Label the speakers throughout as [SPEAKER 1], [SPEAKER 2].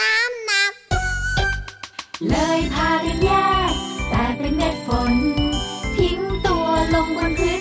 [SPEAKER 1] น้ำหนัก เลยพากันแยก แต่เป็นเม็ดฝน ทิ้งตัวลงบนพื้น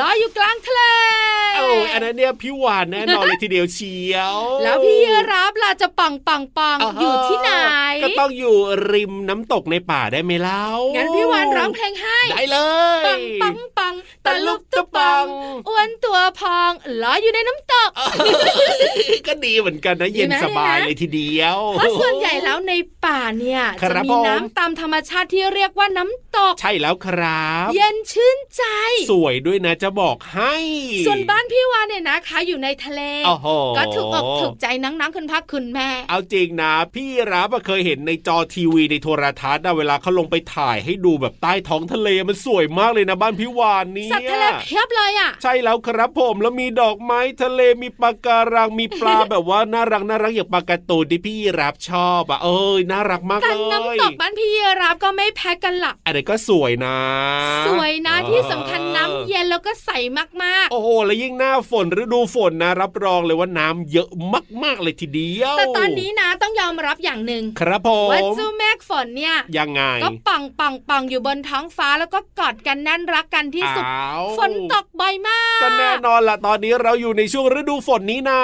[SPEAKER 2] ลอยอยู่กลางทะเล
[SPEAKER 3] โอ้ยอันนั้นเนี่ยพี่วานแน่นอนเลยทีเดียวเชียว
[SPEAKER 2] แล้วพี่ยีรับล่ะจะปองปองปองา
[SPEAKER 3] ฮะ
[SPEAKER 2] อยู่ที่ไหน
[SPEAKER 3] ก็ต้องอยู่ริมน้ำตกในป่าได้ไหมเล่า
[SPEAKER 2] งั้
[SPEAKER 3] งั้
[SPEAKER 2] นพี่วานร้องเพลงให้
[SPEAKER 3] ได้เลย
[SPEAKER 2] ปังปังปังตะลุบตุปองอ้วนตัวพองลอยอยู่ในน้ำตก
[SPEAKER 3] ก็ดีเหมือนกันนะเย็น
[SPEAKER 2] ดีไหม
[SPEAKER 3] สบาย
[SPEAKER 2] ดีไหม
[SPEAKER 3] เลยทีเดียว
[SPEAKER 2] เพราะส่วนใหญ่แล้วในป่าเนี่ย
[SPEAKER 3] ครั
[SPEAKER 2] จะ
[SPEAKER 3] บ
[SPEAKER 2] มี
[SPEAKER 3] ผม
[SPEAKER 2] น้ำตามธรรมชาติที่เรียกว่าน้ำตก
[SPEAKER 3] ใช่แล้วครับ
[SPEAKER 2] เย็นชื่นใจ
[SPEAKER 3] สวยด้วยนะจะบอกให้
[SPEAKER 2] ส่วนบ้านพี่วานเนี่ยนะคะ อยู่ในทะเล
[SPEAKER 3] โอ้โห
[SPEAKER 2] ก็ถูกอกถูกใจนังๆคุณพักคุณแม่
[SPEAKER 3] เอาจริงนะ พี่รับอะเคยเห็นในจอทีวีในโทรทัศน์นะเวลาเขาลงไปถ่ายให้ดูแบบใต้ท้องทะเลมันสวยมากเลยนะบ้านพี่วานเนี่ย
[SPEAKER 2] สัตว์ทะเลเพียบเลยอะ
[SPEAKER 3] ใช่แล้วครับผมแล้วมีดอกไม้ทะเลมีปลาการังมีปลาแบบว่าน่ารักน่ารักอย่างปลาการ์ตูนที่พี่รับชอบอะเอ้ยน่ารักมาก
[SPEAKER 2] แต่
[SPEAKER 3] เลย
[SPEAKER 2] น้ำตกบ้านพี่ยีรับก็ไม่แพ้กันหรอก
[SPEAKER 3] อันนี้ก็สวยนะ
[SPEAKER 2] สวยนะที่สำคัญน้ำเย็นแล้วก็ใสมาก
[SPEAKER 3] โอ้โหแล้วยิ่งหน้าฝนฤดูฝนนะรับรองเลยว่าน้ำเยอะมากๆเลยทีเดียว
[SPEAKER 2] ๆแต่ตอนนี้นะต้องยอมรับอย่างหนึ่ง
[SPEAKER 3] ครับผ
[SPEAKER 2] ว่ามเจ้าแม่ฝนเนี่ย
[SPEAKER 3] ยังไง
[SPEAKER 2] ก็ปังปังปังอยู่บนท้องฟ้าแล้วก็กอดกันแน่นรักกันที่สุด
[SPEAKER 3] อ้าว
[SPEAKER 2] ฝนตกบ่อยมาก
[SPEAKER 3] ก็แน่นอนละตอนนี้เราอยู่ในช่วงฤดูฝนนี้นะ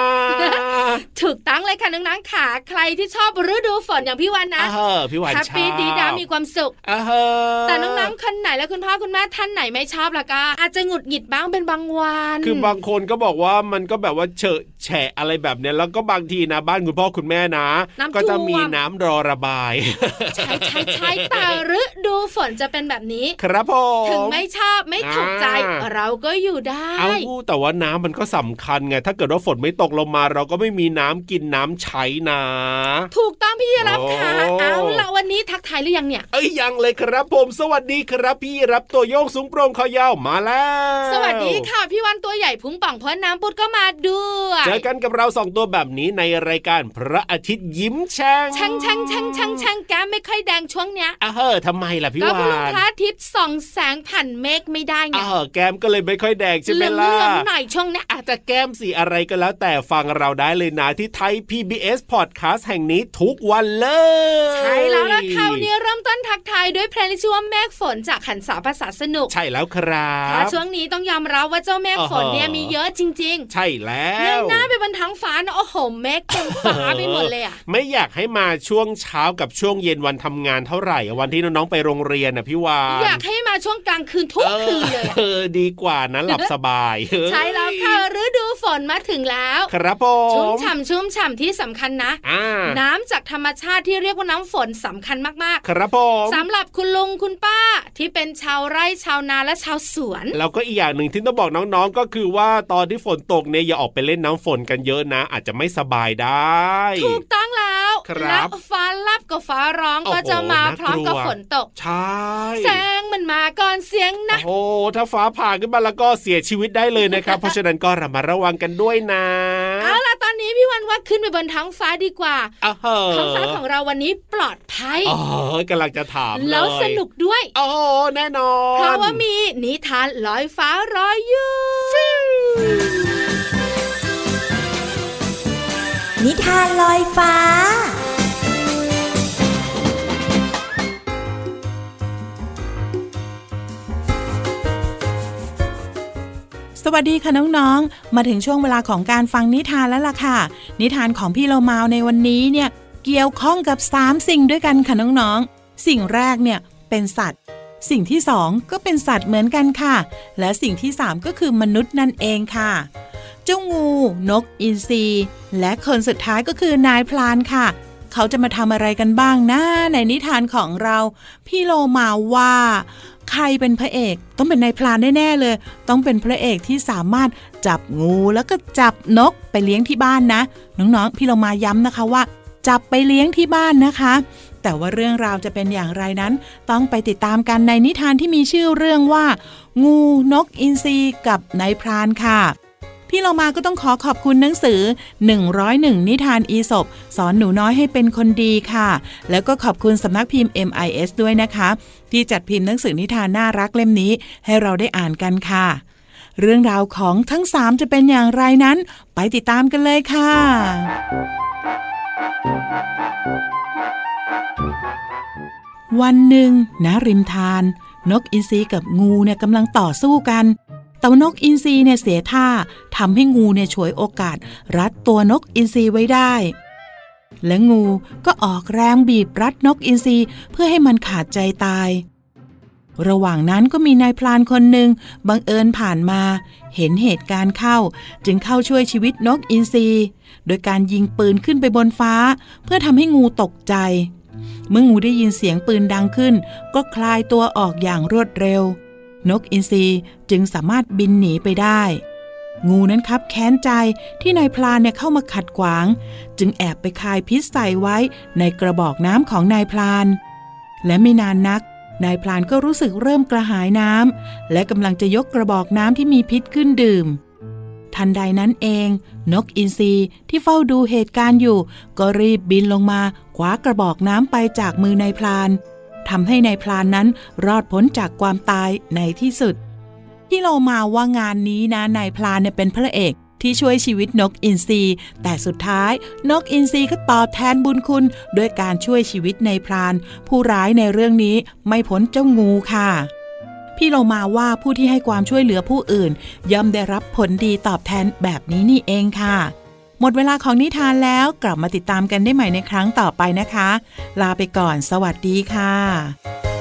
[SPEAKER 2] ถูกตั้งเลยค่ะน้องๆขาใครที่ชอบฤดูฝนอย่างพี่วันนะ
[SPEAKER 3] อ่าเฮอพี่หวาน
[SPEAKER 2] แฮป
[SPEAKER 3] ชอบ
[SPEAKER 2] ปี้ดีดามีความสุข
[SPEAKER 3] อ่าเฮอ
[SPEAKER 2] แต่น้องๆคนไหนและคุณพ่อคุณแม่ท่านไหนไม่ชอบล่ะก็อาจจะหงุดหงิดบ้างเป็นบางวัน
[SPEAKER 3] คือบางคนก็บอกว่ามันก็แบบว่าเฉอะแฉะอะไรแบบเนี้ยแล้วก็บางทีนะบ้านคุณพ่อคุณแม่นะ
[SPEAKER 2] น้ำ
[SPEAKER 3] ก็จะ
[SPEAKER 2] ท่ว
[SPEAKER 3] มีน้ำรอระบาย
[SPEAKER 2] ใช่ใช่ใช่แต่ฤดูฝนจะเป็นแบบนี้
[SPEAKER 3] ครับผม
[SPEAKER 2] ถึงไม่ชอบไม่ถูกใจ
[SPEAKER 3] อ่า
[SPEAKER 2] เราก็อยู่ได้
[SPEAKER 3] เอ
[SPEAKER 4] อ้าแต่ว่าน้ำมันก็สำคัญไง ถ้าเกิดว่าฝนไม่ตกลงมา เราก็ไม่มีน้ำกินน้ำใช้นะ
[SPEAKER 2] ถูกต้องพี่รับค่ะ
[SPEAKER 4] โอ้
[SPEAKER 2] เอาละวันนี้ทักทายหรือยังเนี่ย
[SPEAKER 4] เอ้ยยังเลยครับผม สวัสดีครับพี่รับตัวโยงสูงโปร่งคอยาวมาแล้ว
[SPEAKER 2] สวัสดีค่ะพี่วันตัวใหญ่พุงป่องเพราะน้ำปุดก็มาด้วย
[SPEAKER 4] เจอกันกับเราสองตัวแบบนี้ในรายการพระอาทิตย์ยิ้มแฉ่ง
[SPEAKER 2] ช่างช่างช่างช่างช่างแก้มไม่ค่อยแดงช่วงเนี้ย
[SPEAKER 4] อะเฮ้อทำไมล่ะพี่
[SPEAKER 2] ก็
[SPEAKER 4] วา
[SPEAKER 2] พลุง
[SPEAKER 4] น
[SPEAKER 2] พระอาทิตย์ส่องแสงผ่านเมฆไม่ได้ไง
[SPEAKER 4] อ่าแก้มก็เลยไม่ค่อยแดงใช่ไห
[SPEAKER 2] เห
[SPEAKER 4] ม
[SPEAKER 2] ลือง
[SPEAKER 4] ล่ะ
[SPEAKER 2] เหลืองหน่อยช่วงเนี้ย
[SPEAKER 4] อาจจะแก้มสีอะไรก็แล้ว แต่ฟังเราได้เลยนะที่ไทย PBS Podcast แห่งนี้ทุกวันเลย
[SPEAKER 2] ใช่แล้วล่ะค่ะวันนี้เริ่มต้นทักทายด้วยเพลงที่ชื่อว่าเมฆฝนจากขันสาภาษาสนุก
[SPEAKER 4] ใช่แล้วครั
[SPEAKER 2] เพราะ
[SPEAKER 4] บ
[SPEAKER 2] ช่วงนี้ต้องยอมรับว่าเจ้าเมฆฝนเนี่ย
[SPEAKER 4] อ๋อ
[SPEAKER 2] มีเยอะจริง
[SPEAKER 4] ใช่แล้
[SPEAKER 2] ๆเง
[SPEAKER 4] วย
[SPEAKER 2] หน้าไปบนท้องฟ้านะโอ้โหเมฆเต็มฟ้าไปหมดเลยอะ
[SPEAKER 4] ไม่อยากให้มาช่วงเช้ากับช่วงเย็นวันทำงานเท่าไหร่วันที่น้องๆไปโรงเรียนนะพี่วาน
[SPEAKER 2] อยากให้มาช่วงกลางคืนทุกคืนเลยอะ
[SPEAKER 4] เออดีกว่านะหลับสบาย
[SPEAKER 2] ใช่แล้วค่ะฤดูฝนมาถึงแล้ว
[SPEAKER 4] ครับผ
[SPEAKER 2] ชุ่ม
[SPEAKER 4] ม
[SPEAKER 2] ฉ่ำชุ่มฉ่ำที่สำคัญนะ
[SPEAKER 4] อ่า
[SPEAKER 2] น้ำจากธรรมชาติที่เรียกว่าน้ำฝนสำคัญมาก
[SPEAKER 4] ครับผม
[SPEAKER 2] ๆสำหรับคุณลุงคุณป้าที่เป็นชาวไร่ชาวนาและชาวสวน
[SPEAKER 4] แล้วก็อีกอย่างหนึ่งที่ต้องบอกน้องๆก็คือว่าตอนที่ฝนตกเนี่ยอย่าออกไปเล่นน้ำฝนกันเยอะนะ อาจจะไม่สบายได้
[SPEAKER 2] ถูกต้องแล้ว
[SPEAKER 4] ครับ
[SPEAKER 2] แล้วฟ้าลับกับฟ้าร้อง
[SPEAKER 4] โอ้โห
[SPEAKER 2] ก็จะมาพร้อมกับ
[SPEAKER 4] น่ากลัว
[SPEAKER 2] ฝนตก
[SPEAKER 4] ใช่
[SPEAKER 2] แสงมันมาก่อนเสียงนะ
[SPEAKER 4] โอ้โหถ้าฟ้าผ่าขึ้นมาแล้วก็เสียชีวิตได้เลยนะครับ เพราะฉะนั้นก็ระมัดระวังกันด้วยนะ
[SPEAKER 2] เอาล่ะตอนนี้พี่วันว่าขึ้นไปบนท้องฟ้าดีกว่า
[SPEAKER 4] อ้าวเหรอ
[SPEAKER 2] ท้องฟ้าของเราวันนี้ปลอดภัย
[SPEAKER 4] อ๋อกำลังจะถามเลย
[SPEAKER 2] แล้วสนุกด้วย
[SPEAKER 4] โอ้โหแน่นอน
[SPEAKER 2] เพราะว่ามีนิทานลอยฟ้ารอยอยู่
[SPEAKER 5] นิทานลอยฟ้า
[SPEAKER 6] สวัสดีค่ะน้องๆ มาถึงช่วงเวลาของการฟังนิทานแล้วล่ะค่ะ นิทานของพี่เรามาวในวันนี้เนี่ย เกี่ยวข้องกับ 3 สิ่งด้วยกันค่ะน้องๆ สิ่งแรกเนี่ยเป็นสัตว์ สิ่งที่สองก็เป็นสัตว์เหมือนกันค่ะ และสิ่งที่สามก็คือมนุษย์นั่นเองค่ะ เจ้างู นก อินทรีและคนสุดท้ายก็คือนายพลานค่ะ เขาจะมาทำอะไรกันบ้างนะในนิทานของเรา พี่โลมาว่าใครเป็นพระเอกต้องเป็นนายพลานแน่ๆเลย ต้องเป็นพระเอกที่สามารถจับงูแล้วก็จับนกไปเลี้ยงที่บ้านนะ น้องๆ พี่เรามาย้ำนะคะว่า จับไปเลี้ยงที่บ้านนะคะ แต่ว่าเรื่องราวจะเป็นอย่างไรนั้น ต้องไปติดตามกันในนิทานที่มีชื่อเรื่องว่า งูนกอินทรีกับนายพรานค่ะพี่เรามาก็ต้องขอขอบคุณหนังสือ 101 นิทานอีสบสอนหนูน้อยให้เป็นคนดีค่ะ แล้วก็ขอบคุณสำนักพิมพ์ MIS ด้วยนะคะ ที่จัดพิมพ์หนังสือนิทานน่ารักเล่มนี้ให้เราได้อ่านกันค่ะ เรื่องราวของทั้ง 3 จะเป็นอย่างไรนั้น ไปติดตามกันเลยค่ะ วันหนึ่งณริมทาน นกอินทรีกับงูเนี่ยกำลังต่อสู้กันแต่ว่านกอินทรีเนี่ยเสียท่าทำให้งูเนี่ยฉวยโอกาส รัดตัวนกอินทรีไว้ได้ และงูก็ออกแรงบีบรัดนกอินทรีเพื่อให้มันขาดใจตาย ระหว่างนั้นก็มีนายพรานคนหนึ่งบังเอิญผ่านมา เห็นเหตุการณ์เข้า จึงเข้าช่วยชีวิตนกอินทรีโดยการยิงปืนขึ้นไปบนฟ้า เพื่อทำให้งูตกใจ เมื่องูได้ยินเสียงปืนดังขึ้น ก็คลายตัวออกอย่างรวดเร็ว นกอินทรีจึงสามารถบินหนีไปได้ งูนั้นครับแค้นใจที่นายพลานเนี่ยเข้ามาขัดขวาง จึงแอบไปคายพิษใส่ไว้ในกระบอกน้ำของนายพลาน และไม่นานนักนายพลานก็รู้สึกเริ่มกระหายน้ำและกำลังจะยกกระบอกน้ำที่มีพิษขึ้นดื่ม ทันใดนั้นเอง นกอินทรีที่เฝ้าดูเหตุการณ์อยู่ ก็รีบบินลงมาคว้ากระบอกน้ำไปจากมือนายพลานทำให้นายพลานนั้นรอดพ้นจากความตายในที่สุด ที่เรามาว่างานนี้นะนายพลานเนี่ยเป็นพระเอกที่ช่วยชีวิตนกอินทรีแต่สุดท้าย นกอินทรีก็ตอบแทนบุญคุณด้วยการช่วยชีวิตนายพราน ผู้ร้ายในเรื่องนี้ไม่พ้นเจ้างูค่ะ พี่เรามาว่าผู้ที่ให้ความช่วยเหลือผู้อื่น ย่อมได้รับผลดีตอบแทนแบบนี้นี่เองค่ะ หมดเวลาของนิทานแล้วกลับมาติดตามกันได้ใหม่ในครั้งต่อไปนะคะ ลาไปก่อน สวัสดีค่ะ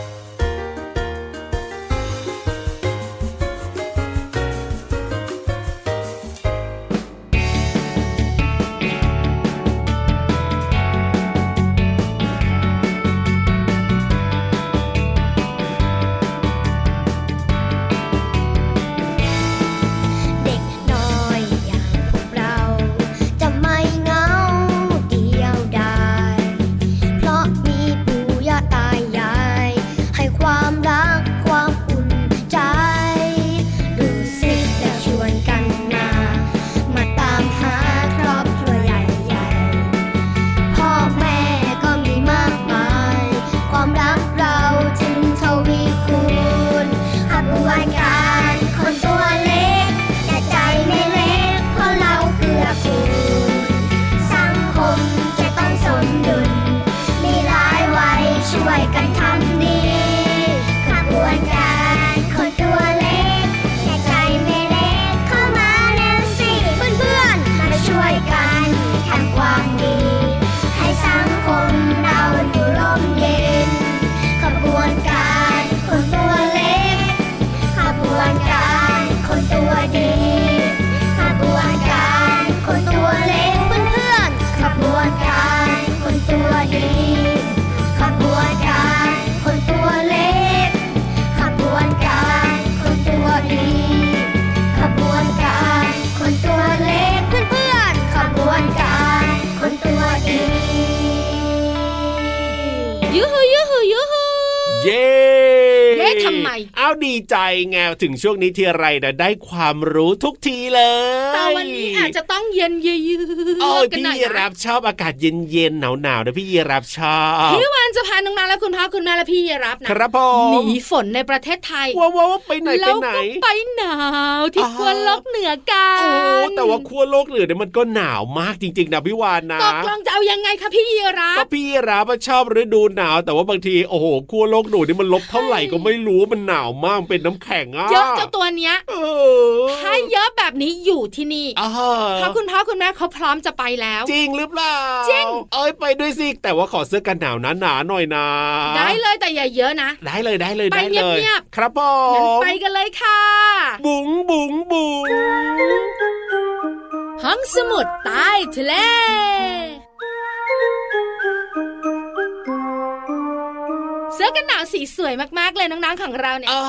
[SPEAKER 1] Yeah! า
[SPEAKER 4] วดีใจไงถึงช่วงนี้ทีไรนะได้ความรู้ทุกทีเลย
[SPEAKER 2] แต่วันนี้อาจจะต้องเย็นยืด
[SPEAKER 4] โอ้ย
[SPEAKER 2] กัน
[SPEAKER 4] พี่
[SPEAKER 2] หน่อย
[SPEAKER 4] ยีรา
[SPEAKER 2] นะ
[SPEAKER 4] บชอบอากาศเย็นๆหนาวๆนะพี่ยีราบชอบ
[SPEAKER 2] พี่วานจะพาน้องๆและคุณพ่อคุณแม่และพี่รับนะครับ
[SPEAKER 4] ผ
[SPEAKER 2] ห
[SPEAKER 4] ม
[SPEAKER 2] นีฝนในประเทศไทย
[SPEAKER 4] ว้าวว้าวไปไหนไป
[SPEAKER 2] แล้ว
[SPEAKER 4] ไหน
[SPEAKER 2] ก็ไปหนาวที่
[SPEAKER 4] อ่า
[SPEAKER 2] ขั้วโลกเหนือกั
[SPEAKER 4] โอ้
[SPEAKER 2] น
[SPEAKER 4] แต่ว่าขั้วโลกเหนือเนี่ยมันก็หนาวมากจริงๆนะพี่วานนะ
[SPEAKER 2] ตกลงจะเอายังไงคะพี่ยีรา
[SPEAKER 4] ก็
[SPEAKER 2] ฟ
[SPEAKER 4] พี่รับชอบฤดูหนาว แต่ว่าบางทีโอ้โหขั้วโลกหนูนี่มันลบเท่าไหร่ก็ไม่รู้มันหนาวมากมันเป็นน้ำแข็งอะ
[SPEAKER 2] เยอะเจ้าตัวเนี้ย
[SPEAKER 4] เออ
[SPEAKER 2] ถ้าเยอะแบบนี้อยู่ที่นี่
[SPEAKER 4] อ่า
[SPEAKER 2] เพราะคุณพ่อคุณแม่เขาพร้อมจะไปแล้ว
[SPEAKER 4] จริงหรือเปล่า
[SPEAKER 2] จริง
[SPEAKER 4] เอ้ยไปด้วยสิแต่ว่าขอเสื้อกันหนาวหนาๆหน่อยนะ
[SPEAKER 2] ได้เลยแต่อย่าเยอะนะ
[SPEAKER 4] ได้เลยได้เลย
[SPEAKER 2] ไป
[SPEAKER 4] ได้เลย
[SPEAKER 2] เงียบ
[SPEAKER 4] ครับผ
[SPEAKER 2] งั้น
[SPEAKER 4] ม
[SPEAKER 2] ไปกันเลยค่ะ
[SPEAKER 4] บุ๋งบุ๋งบุ๋ง
[SPEAKER 2] ห้องสมุดใต้ทะเล สื้อกันหนาวสีสวยมากๆเลยน้องๆของเราเนี่ย
[SPEAKER 4] อ๋อ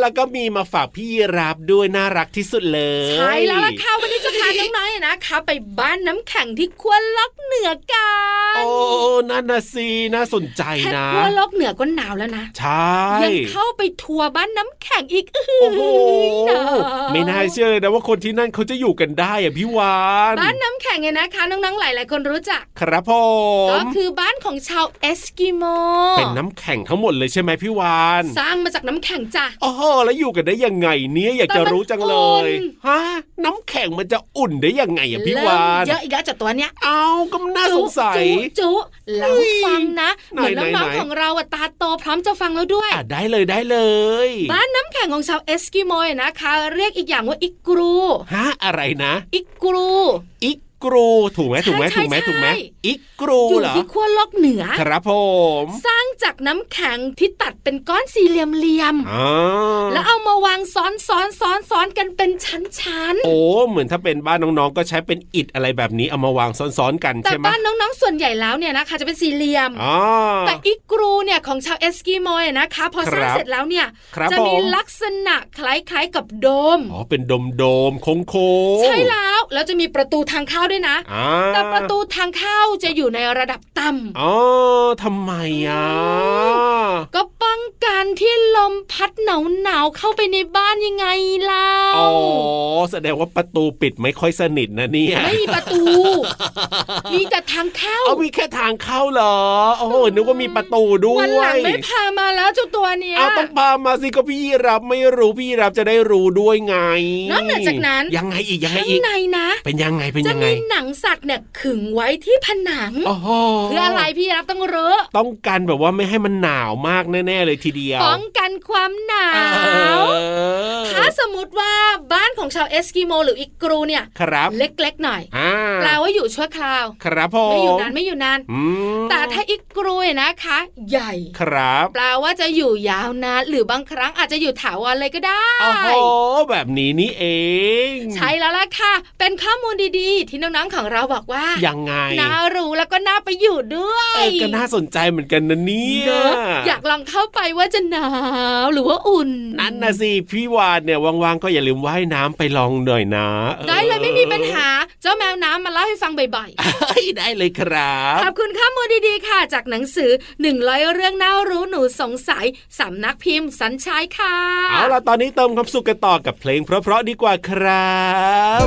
[SPEAKER 4] แล้วก็มีมาฝากพี่รับด้วยน่ารักที่สุดเลย
[SPEAKER 2] ใช่แล้วล่ะค่ะวันนี้จะพาน้องๆเนี่ยนะคะไปบ้านน้ำแข็งที่ขั้วโลกเหนือกัน
[SPEAKER 4] โอ้นั่นนะสิน่าสนใจ
[SPEAKER 2] แค่
[SPEAKER 4] นะ
[SPEAKER 2] ขั้วโลกเหนือก็หนาวแล้วนะ
[SPEAKER 4] ใช่
[SPEAKER 2] ยังเข้าไปทัวร์บ้านน้ำแข็งอีก
[SPEAKER 4] โอ้โห
[SPEAKER 2] หนาว
[SPEAKER 4] ไม่น่าเชื่อเลยนะว่าคนที่นั่นเขาจะอยู่กันได้อะพี่วาน
[SPEAKER 2] บ้านน้ำแข็งเนี่ยนะคะน้องๆหลายๆคนรู้จัก
[SPEAKER 4] ครับผม
[SPEAKER 2] ก็คือบ้านของชาวเอสกิโม
[SPEAKER 4] เป็นน้ำแข็งทั้งหมดเลยใช่ไหมพี่วาน
[SPEAKER 2] สร้างมาจากน้ำแข็งจ้ะ
[SPEAKER 4] โอ้โหแล้วอยู่กันได้ยังไงเนี่ยอยาก
[SPEAKER 2] แต่
[SPEAKER 4] จะ
[SPEAKER 2] มัน
[SPEAKER 4] รู้จังเลย
[SPEAKER 2] อุ่น
[SPEAKER 4] ฮะน้ำแข็งมันจะอุ่นได้ยังไงอะพี่
[SPEAKER 2] เริ่
[SPEAKER 4] วามน
[SPEAKER 2] เยอะอีกแล้วจากตัวเนี้ย
[SPEAKER 4] เอาก็น่าสงสัย
[SPEAKER 2] จุจุเราฟังนะ
[SPEAKER 4] ไหน
[SPEAKER 2] เหมือนน้อง
[SPEAKER 4] ไหน
[SPEAKER 2] ๆของเราอะตาโตพร้อมจะฟังแล้วด้วย
[SPEAKER 4] อะได้เลยได้เลย
[SPEAKER 2] บ้านน้ำแข็งของชาวเอสกิโมนะคะ เรียกอีกอย่างว่าอิกลู
[SPEAKER 4] ฮะอะไรนะ
[SPEAKER 2] อิกลู
[SPEAKER 4] อิก ลูถูกไหมถูกไหม
[SPEAKER 2] ใช่
[SPEAKER 4] ถูกไหม
[SPEAKER 2] ใช่
[SPEAKER 4] ถูกไหม
[SPEAKER 2] ใช่
[SPEAKER 4] อิกลู
[SPEAKER 2] อยู่
[SPEAKER 4] เหรอ
[SPEAKER 2] ที่ขั้วโลกเหนือ
[SPEAKER 4] ครับผม
[SPEAKER 2] สร้างจากน้ำแข็งที่ตัดเป็นก้อนสี่เหลี่ยม
[SPEAKER 4] อ่า
[SPEAKER 2] ๆแล้วเอามาวางซ้อนซ้อนซ้อนซ้อนกันเป็นชั้น
[SPEAKER 4] โอ้เหมือนถ้าเป็นบ้านน้องๆ ก็ใช้เป็นอิฐอะไรแบบนี้เอามาวางซ้อนๆกัน
[SPEAKER 2] ๆแต่
[SPEAKER 4] ใช่ไหม
[SPEAKER 2] บ้านน้องๆส่วนใหญ่แล้วเนี่ยนะคะจะเป็นสี่เหลี่ยม
[SPEAKER 4] อ๋อ
[SPEAKER 2] แต่อิกรูเนี่ยของชาวเอสกิโมยนะคะพอสร้าง
[SPEAKER 4] ครับ
[SPEAKER 2] เสร็จแล้วเนี่ย
[SPEAKER 4] ครับ
[SPEAKER 2] จะมี
[SPEAKER 4] ผม
[SPEAKER 2] ลักษณะคล้ายๆกับโดม
[SPEAKER 4] อ๋อเป็นโดมโดมๆโค้งโค้ง
[SPEAKER 2] ใช่แล้วแล้วจะมีประตูทางเข้าด้วยนะ
[SPEAKER 4] อ่า
[SPEAKER 2] แต่ประตูทางเข้าจะอยู่ในระดับต่ำ
[SPEAKER 4] อ๋อทำไมอะ
[SPEAKER 2] ก็ ป้องกันที่ลมพัดหนาวหนาวๆเข้าไปในบ้านยังไงล่ะ
[SPEAKER 4] อ๋อแสดงว่าประตูปิดไม่ค่อยสนิทนะเนี่ย
[SPEAKER 2] ไม่มีประตู มีแต่ทางเข้า
[SPEAKER 4] เอามีแค่ทางเข้าเหรอโอ้โหนึกว่ามีประตูด้วย
[SPEAKER 2] วันหลังไม่พามาแล้วเจ้าตัวเนี้ย
[SPEAKER 4] เอาต้องพามาสิก็พี่รับไม่รู้พี่รับจะได้รู้ด้วยไง
[SPEAKER 2] นอกเหนือจากนั้น
[SPEAKER 4] ยังไงอีกยังไง
[SPEAKER 2] ข้าง
[SPEAKER 4] อีก
[SPEAKER 2] ในนะ
[SPEAKER 4] เป็นยังไงเป็น
[SPEAKER 2] จะ
[SPEAKER 4] ยังไง
[SPEAKER 2] มีหนังสัตว์เนี่ยขึงไว้ที่ผนัง
[SPEAKER 4] โอ้โห
[SPEAKER 2] เพื่ออะไรพี่รับต้องรู้
[SPEAKER 4] ต้องกันแบบว่าไม่ให้มันหนาวมากแน่ๆเลยทีเดียว
[SPEAKER 2] ป้องกันความหนาว
[SPEAKER 4] เออ
[SPEAKER 2] ถ้าสมมติว่าบ้านของชาวเอสกิโมหรืออิกรูเนี่ย
[SPEAKER 4] ครับ
[SPEAKER 2] เล็กๆหน่อย
[SPEAKER 4] อ่า
[SPEAKER 2] แปลว่าอยู่ชั่วคราว
[SPEAKER 4] ครับผม
[SPEAKER 2] ไม่อยู่นานไม่อยู่นาน
[SPEAKER 4] อืม
[SPEAKER 2] แต่ถ้าอิกรูเนี่ยนะคะ ใหญ่
[SPEAKER 4] ครับ
[SPEAKER 2] แปลว่าจะอยู่ยาวนานหรือบางครั้งอาจจะอยู่ถาวรเลยก็ได้
[SPEAKER 4] โอ้โหแบบนี้นี่เอง
[SPEAKER 2] ใช่แล้วล่ะค่ะ เป็นข้อมูลดีๆ ที่น้องๆของเราบอกว่า
[SPEAKER 4] ยังไง
[SPEAKER 2] น่ารู้แล้วก็น่าไปอยู่ด้วย
[SPEAKER 4] เออก็น่าสนใจเหมือนกันนะเนี่ย
[SPEAKER 2] เนอะอยากลองเข้าไปว่าจะหนาวหรือว่าอุ่น
[SPEAKER 4] นั่นนะสิพี่วานเนี่ยว่างๆก็อย่าลืมว่ายน้ำไปลองหน่อยนะออ
[SPEAKER 2] ได้เลยไม่มีปัญหา เจ้าแมวน้ำมาเล่าให้ฟังบ่อยๆ
[SPEAKER 4] เฮ้ยได้เลยครับ
[SPEAKER 2] ขอบคุณข้อมูลดีๆค่ะ จากหนังสือ100เรื่องน่ารู้หนูสงสัยสำนักพิมพ์สัญชัยค่ะ
[SPEAKER 4] เอาล่ะตอนนี้เติมความสุขกันต่อกับเพลงเพราะๆดีกว่าครับ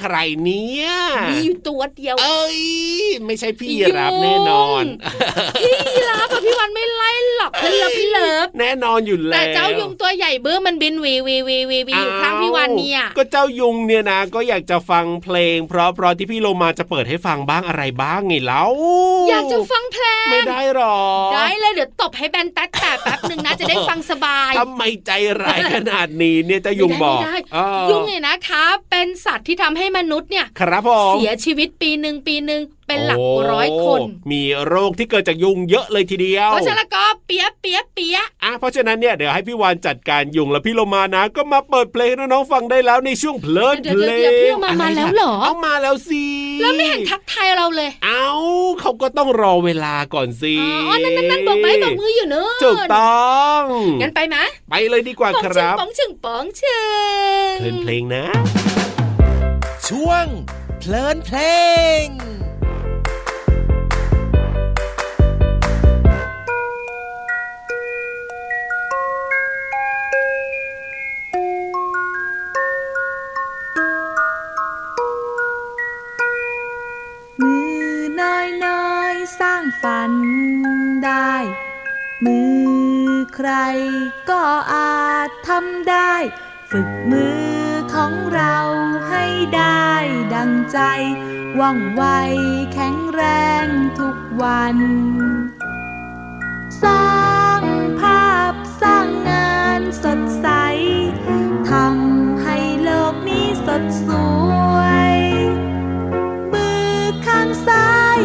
[SPEAKER 4] ใครเนี่ย
[SPEAKER 2] มีอยู่ตัวเดียว
[SPEAKER 4] เอ้ย ไม่ใช่พี่รับแน่นอน
[SPEAKER 2] พี่รับกับ พี่วันไม่ไล่หรอกพี่เลิฟพี่เลิฟ
[SPEAKER 4] แน่นอนอยู่แล้ว
[SPEAKER 2] แต่เจ้ายุงตัวใหญ่เบื้อมันบินวีวีวีวีวีอยู่ข้างพี่วันเนี่ย
[SPEAKER 4] ก็เจ้ายุงเนี่ยนะ ก็อยากจะฟังเพลง เพราะเพราะที่พี่โลมาจะเปิดให้ฟังบ้างอะไรบ้างไงเล่า
[SPEAKER 2] อยากจะฟังเพลง
[SPEAKER 4] ไม่ได้หรอ
[SPEAKER 2] ได้เลยเดี๋ยวตบให้แบนแต๊ดแต่แป๊บหนึ่งนะจะได้ฟังสบาย
[SPEAKER 4] ทำไมใจร้ายขนาดนี้เนี่ยเจะยุงบอก
[SPEAKER 2] ไม่ได้
[SPEAKER 4] เออ
[SPEAKER 2] ยุงเนี่ยนะคะ เป็นสัตว์ที่ทำให้มนุษย์เนี่ย
[SPEAKER 4] ครับผม
[SPEAKER 2] เสียชีวิตปีหนึ่งปีหนึ่ง เป็นหลักร้อยคน
[SPEAKER 4] โมีโรคที่เกิดจากยุงเยอะเลยทีเดียว
[SPEAKER 2] เพราะฉะนั้นก็เปียะเปียะเปียะ
[SPEAKER 4] อะเพราะฉะนั้นเนี่ยเดี๋ยวให้พี่วานจัดการยุงแล้วพี่โลมานะ ก็มาเปิดเพลงให้น้องๆฟังได้แล้วในช่วงเพลิน
[SPEAKER 2] เดี๋
[SPEAKER 4] เพ
[SPEAKER 2] ยว
[SPEAKER 4] ล
[SPEAKER 2] เดี๋ยว
[SPEAKER 4] ง
[SPEAKER 2] เดี๋ยวพี่โลมามาแล้วเหรอ
[SPEAKER 4] เอามาแล้วสิ
[SPEAKER 2] แล้วไม่เห็นทักทายเราเลย
[SPEAKER 4] เอาเขาก็ต้องรอเวลาก่อนสิ
[SPEAKER 2] อ๋อนั่นนั่นนั่นบอกไม้บอกมืออยู่เนอะ
[SPEAKER 4] ถูกต้อง
[SPEAKER 2] งั้นไปไหม
[SPEAKER 4] ไปเลยดีกว่า
[SPEAKER 2] ป๋อง
[SPEAKER 4] ค
[SPEAKER 2] ชึง
[SPEAKER 4] รับ
[SPEAKER 2] ป๋องชึงป๋องชึง
[SPEAKER 4] เพลินเพลงนะ
[SPEAKER 7] ช่วงเพลินเพลง
[SPEAKER 8] ฝึกมือของเราให้ได้ดังใจ ว่องไวแข็งแรงทุกวัน สร้างภาพสร้างงานสดใส ทำให้โลกนี้สดสวย มือข้างซ้าย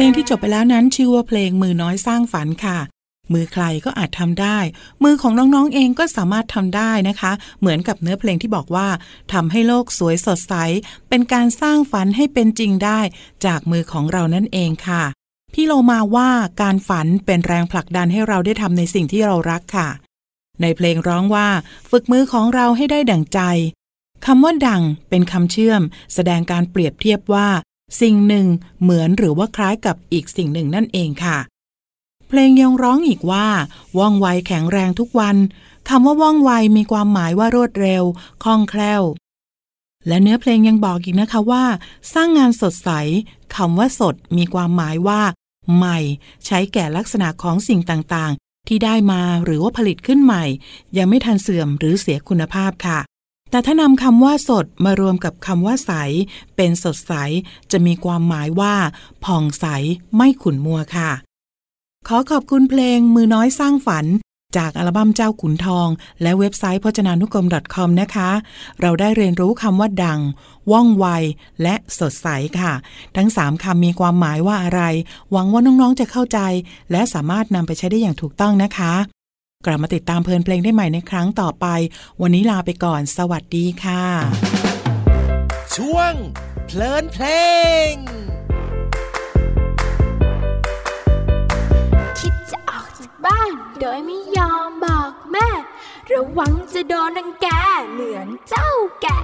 [SPEAKER 8] ลงที่จ
[SPEAKER 6] บไปแล้วนั้นชื่อว่าเพลงมือน้อยสร้างฝันค่ะ มือใครก็อาจทำได้ มือของน้องๆเองก็สามารถทำได้นะคะ เหมือนกับเนื้อเพลงที่บอกว่าทำให้โลกสวยสดใส เป็นการสร้างฝันให้เป็นจริงได้ จากมือของเรานั่นเองค่ะ พี่โลมาว่าการฝันเป็นแรงผลักดันให้เราได้ทำในสิ่งที่เรารักค่ะ ในเพลงร้องว่า ฝึกมือของเราให้ได้ดั่งใจคำว่าดังเป็นคำเชื่อม แสดงการเปรียบเทียบว่า สิ่งหนึ่งเหมือนหรือว่าคล้ายกับอีกสิ่งหนึ่งนั่นเองค่ะ เพลงยังร้องอีกว่า ว่องไวแข็งแรงทุกวันคำว่าว่องไวมีความหมายว่ารวดเร็วคล่องแคล่ว และเนื้อเพลงยังบอกอีกนะคะว่า สร้างงานสดใสคำว่าสดมีความหมายว่า ใหม่ ใช้แก่ลักษณะของสิ่งต่างๆ ที่ได้มาหรือว่าผลิตขึ้นใหม่ ยังไม่ทันเสื่อมหรือเสียคุณภาพค่ะ แต่ถ้านำคำว่าสดมารวมกับคำว่าใส เป็นสดใส จะมีความหมายว่า ผ่องใสไม่ขุ่นมัวค่ะ ขอขอบคุณเพลงมือน้อยสร้างฝัน จากอัลบั้มเจ้าขุนทอง และเว็บไซต์พจนานุกรม .com นะคะ เราได้เรียนรู้คำว่าดัง ว่องไว และสดใสค่ะ ทั้ง 3คำมีความหมายว่าอะไร หวังว่าน้องๆจะเข้าใจ และสามารถนำไปใช้ได้อย่างถูกต้องนะคะ กลับมาติดตามเพลินเพลงได้ใหม่ในครั้งต่อไป วันนี้ลาไปก่อน สวัสดีค่ะ
[SPEAKER 7] ช่วง เพลินเพลง
[SPEAKER 3] คิดจะออกจากบ้าน โดยไม่ยอมบอกแม่ ระวังจะโดนรังแกเหมือนเจ้าแกะ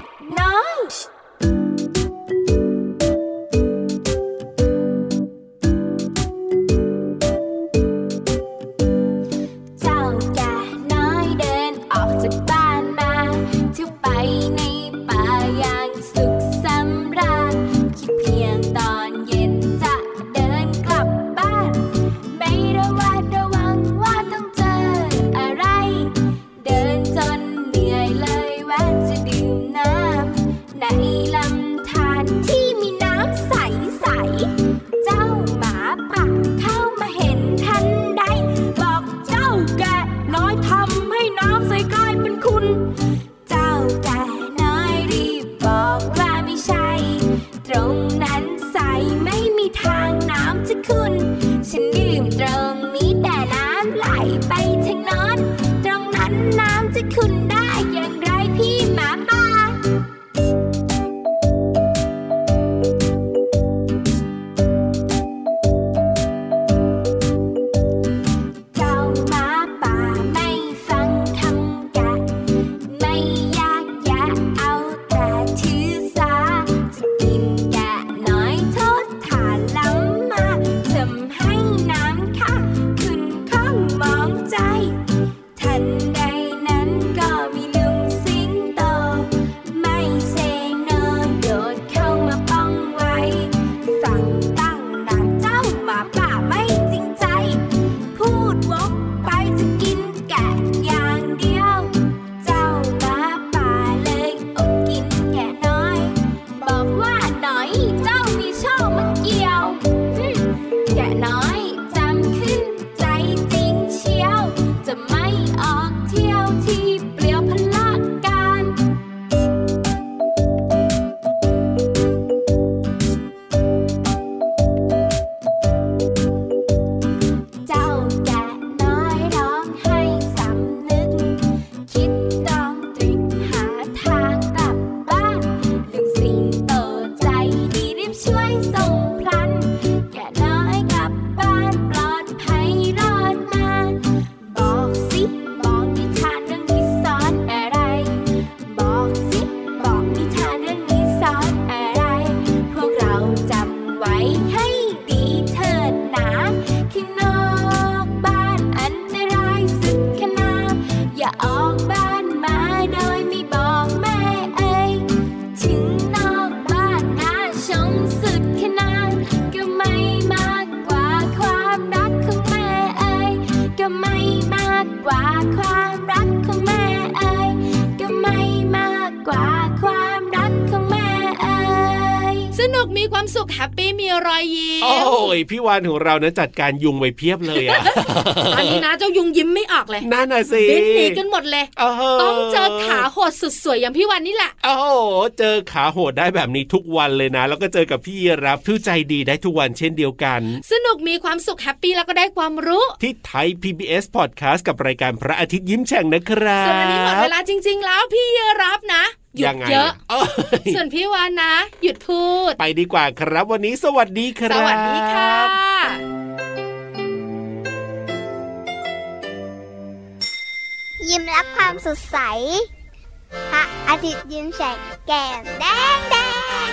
[SPEAKER 3] แฮปปี้มีรอยยิ้ม โอ้ย
[SPEAKER 4] พี่วานของเรานะจัดการยุงไว้เพียบเลยอะ
[SPEAKER 2] ตอนนี้นะเจ้ายุงยิ้มไม่ออกเลย
[SPEAKER 4] นั่นน่ะสิ
[SPEAKER 2] บินหนีกันหมดเลย
[SPEAKER 4] โอ้โห
[SPEAKER 2] ต้องเจอขาโหดสุดสวยอย่างพี่วานนี่แหละ
[SPEAKER 4] โอ้โหเจอขาโหดได้แบบนี้ทุกวันเลยนะ แล้วก็เจอกับพี่รับผู้ใจดีได้ทุกวันเช่นเดียวกัน
[SPEAKER 2] สนุกมีความสุขแฮปปี้แล้วก็ได้ความรู้
[SPEAKER 4] ที่ไทย PBS Podcast กับรายการพระอาทิตย์ยิ้มแฉ่งนะครับ
[SPEAKER 2] ส่วนวันนี้หมดเวลาจริง ๆ แล้วพี่เยรับนะ หยุ
[SPEAKER 4] ยั
[SPEAKER 2] ด
[SPEAKER 4] งไง
[SPEAKER 2] เยอะ
[SPEAKER 4] เอ้ย
[SPEAKER 2] ส่วนพี่วานนะ หยุดพูด
[SPEAKER 4] ไปดีกว่าครับ วันนี้สวัสดีค
[SPEAKER 2] ส
[SPEAKER 4] รับ
[SPEAKER 2] วัสดีค่ะ
[SPEAKER 1] ยิ้มรับความสดใส พระอาทิตย์ยิ้มแฉกแก้มแดงแดง